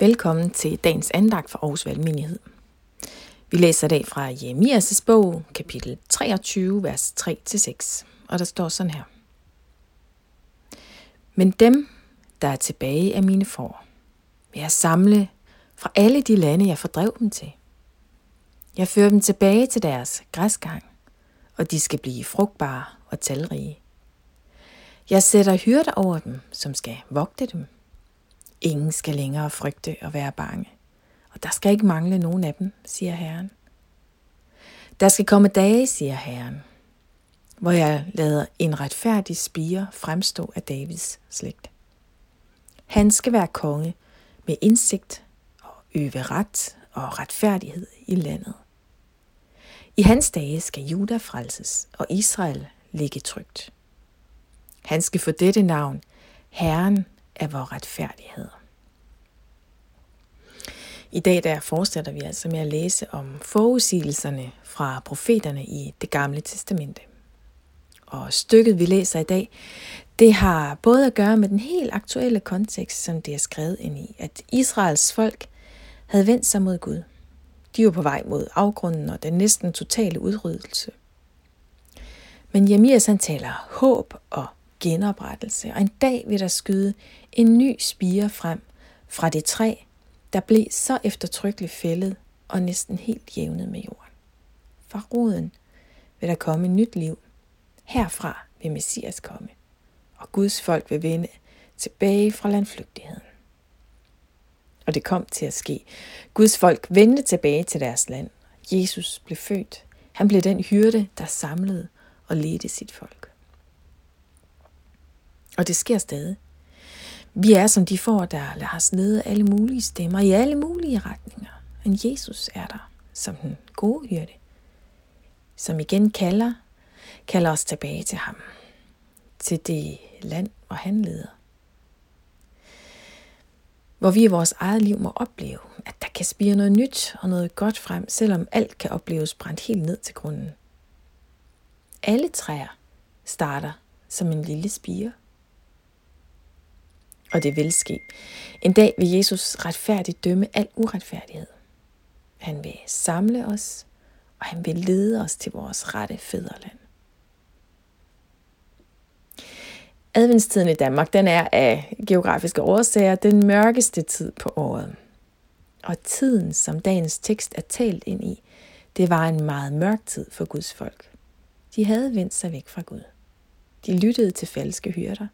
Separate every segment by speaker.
Speaker 1: Velkommen til dagens andagt for Aarhus Valgmenighed. Vi læser i dag fra Jeremias' bog, kapitel 23, vers 3-6, og der står sådan her. Men dem, der er tilbage af mine får, vil jeg samle fra alle de lande, jeg fordrev dem til. Jeg fører dem tilbage til deres græsgang, og de skal blive frugtbare og talrige. Jeg sætter hyrder over dem, som skal vogte dem – Ingen skal længere frygte og være bange, og der skal ikke mangle nogen af dem, siger Herren. Der skal komme dage, siger Herren, hvor jeg lader en retfærdig spire fremstå af Davids slægt. Han skal være konge med indsigt og øve ret og retfærdighed i landet. I hans dage skal Juda frelses og Israel ligge trygt. Han skal få dette navn, Herren af vores retfærdighed. I dag der fortsætter vi altså med at læse om forudsigelserne fra profeterne i det gamle testamente. Og stykket, vi læser i dag, det har både at gøre med den helt aktuelle kontekst, som det er skrevet ind i, at Israels folk havde vendt sig mod Gud. De var på vej mod afgrunden og den næsten totale udryddelse. Men Jeremias han taler håb og genoprettelse, og en dag vil der skyde en ny spire frem fra det træ, der blev så eftertrykkeligt fældet og næsten helt jævnet med jorden. Fra roden vil der komme et nyt liv. Herfra vil Messias komme, og Guds folk vil vende tilbage fra landflygtigheden. Og det kom til at ske. Guds folk vendte tilbage til deres land. Jesus blev født. Han blev den hyrde, der samlede og ledte sit folk. Og det sker stadig. Vi er som de får, der lader os lede alle mulige stemmer i alle mulige retninger. Men Jesus er der som den gode hyrde, som igen kalder, kalder os tilbage til ham, til det land, hvor han leder. Hvor vi i vores eget liv må opleve, at der kan spire noget nyt og noget godt frem, selvom alt kan opleves brændt helt ned til grunden. Alle træer starter som en lille spire. Og det vil ske. En dag vil Jesus retfærdigt dømme al uretfærdighed. Han vil samle os, og han vil lede os til vores rette fædreland. Adventstiden i Danmark, den er af geografiske årsager den mørkeste tid på året. Og tiden, som dagens tekst er talt ind i, det var en meget mørk tid for Guds folk. De havde vendt sig væk fra Gud. De lyttede til falske hyrder.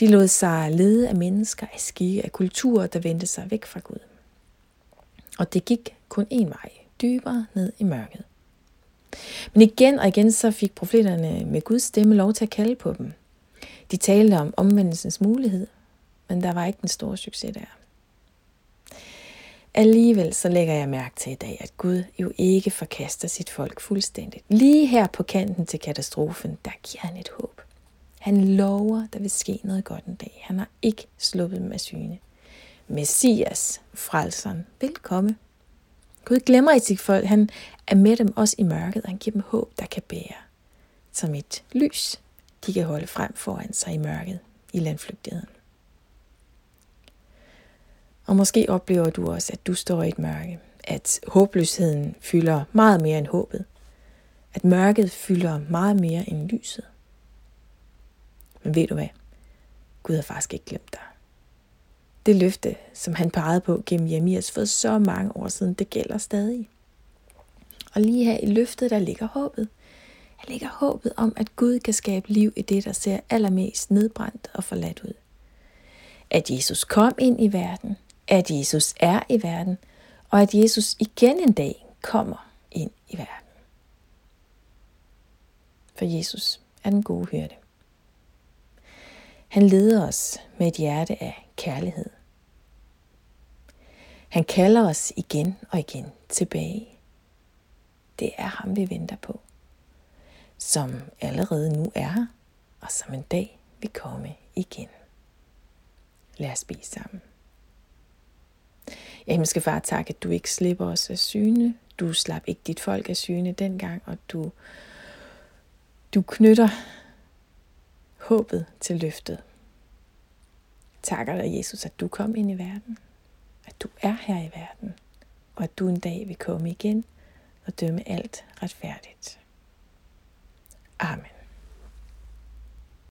Speaker 1: De lod sig lede af mennesker, af skikke, af kulturer, der vendte sig væk fra Gud. Og det gik kun én vej, dybere ned i mørket. Men igen og igen så fik profeterne med Guds stemme lov til at kalde på dem. De talte om omvendelsens mulighed, men der var ikke den store succes der. Alligevel så lægger jeg mærke til i dag, at Gud jo ikke forkaster sit folk fuldstændigt. Lige her på kanten til katastrofen, der giver han et håb. Han lover, der vil ske noget godt en dag. Han har ikke sluppet dem af syne. Messias, frelseren, vil komme. Gud glemmer ikke sit folk. Han er med dem også i mørket, og han giver dem håb, der kan bære. Som et lys, de kan holde frem foran sig i mørket, i landflygtigheden. Og måske oplever du også, at du står i et mørke. At håbløsheden fylder meget mere end håbet. At mørket fylder meget mere end lyset. Men ved du hvad? Gud har faktisk ikke glemt dig. Det løfte, som han pegede på gennem Jamias for så mange år siden, det gælder stadig. Og lige her i løftet, der ligger håbet. Der ligger håbet om, at Gud kan skabe liv i det, der ser allermest nedbrændt og forladt ud. At Jesus kom ind i verden, at Jesus er i verden, og at Jesus igen en dag kommer ind i verden. For Jesus er den gode hyrde. Han leder os med et hjerte af kærlighed. Han kalder os igen og igen tilbage. Det er ham, vi venter på, som allerede nu er her, og som en dag vil komme igen. Lad os bede sammen. Ja, himmelske far, tak, at du ikke slipper os af syne. Du slap ikke dit folk af syne dengang, og du, du knytter håbet til løftet. Takker dig, Jesus, at du kom ind i verden, at du er her i verden, og at du en dag vil komme igen og dømme alt retfærdigt. Amen.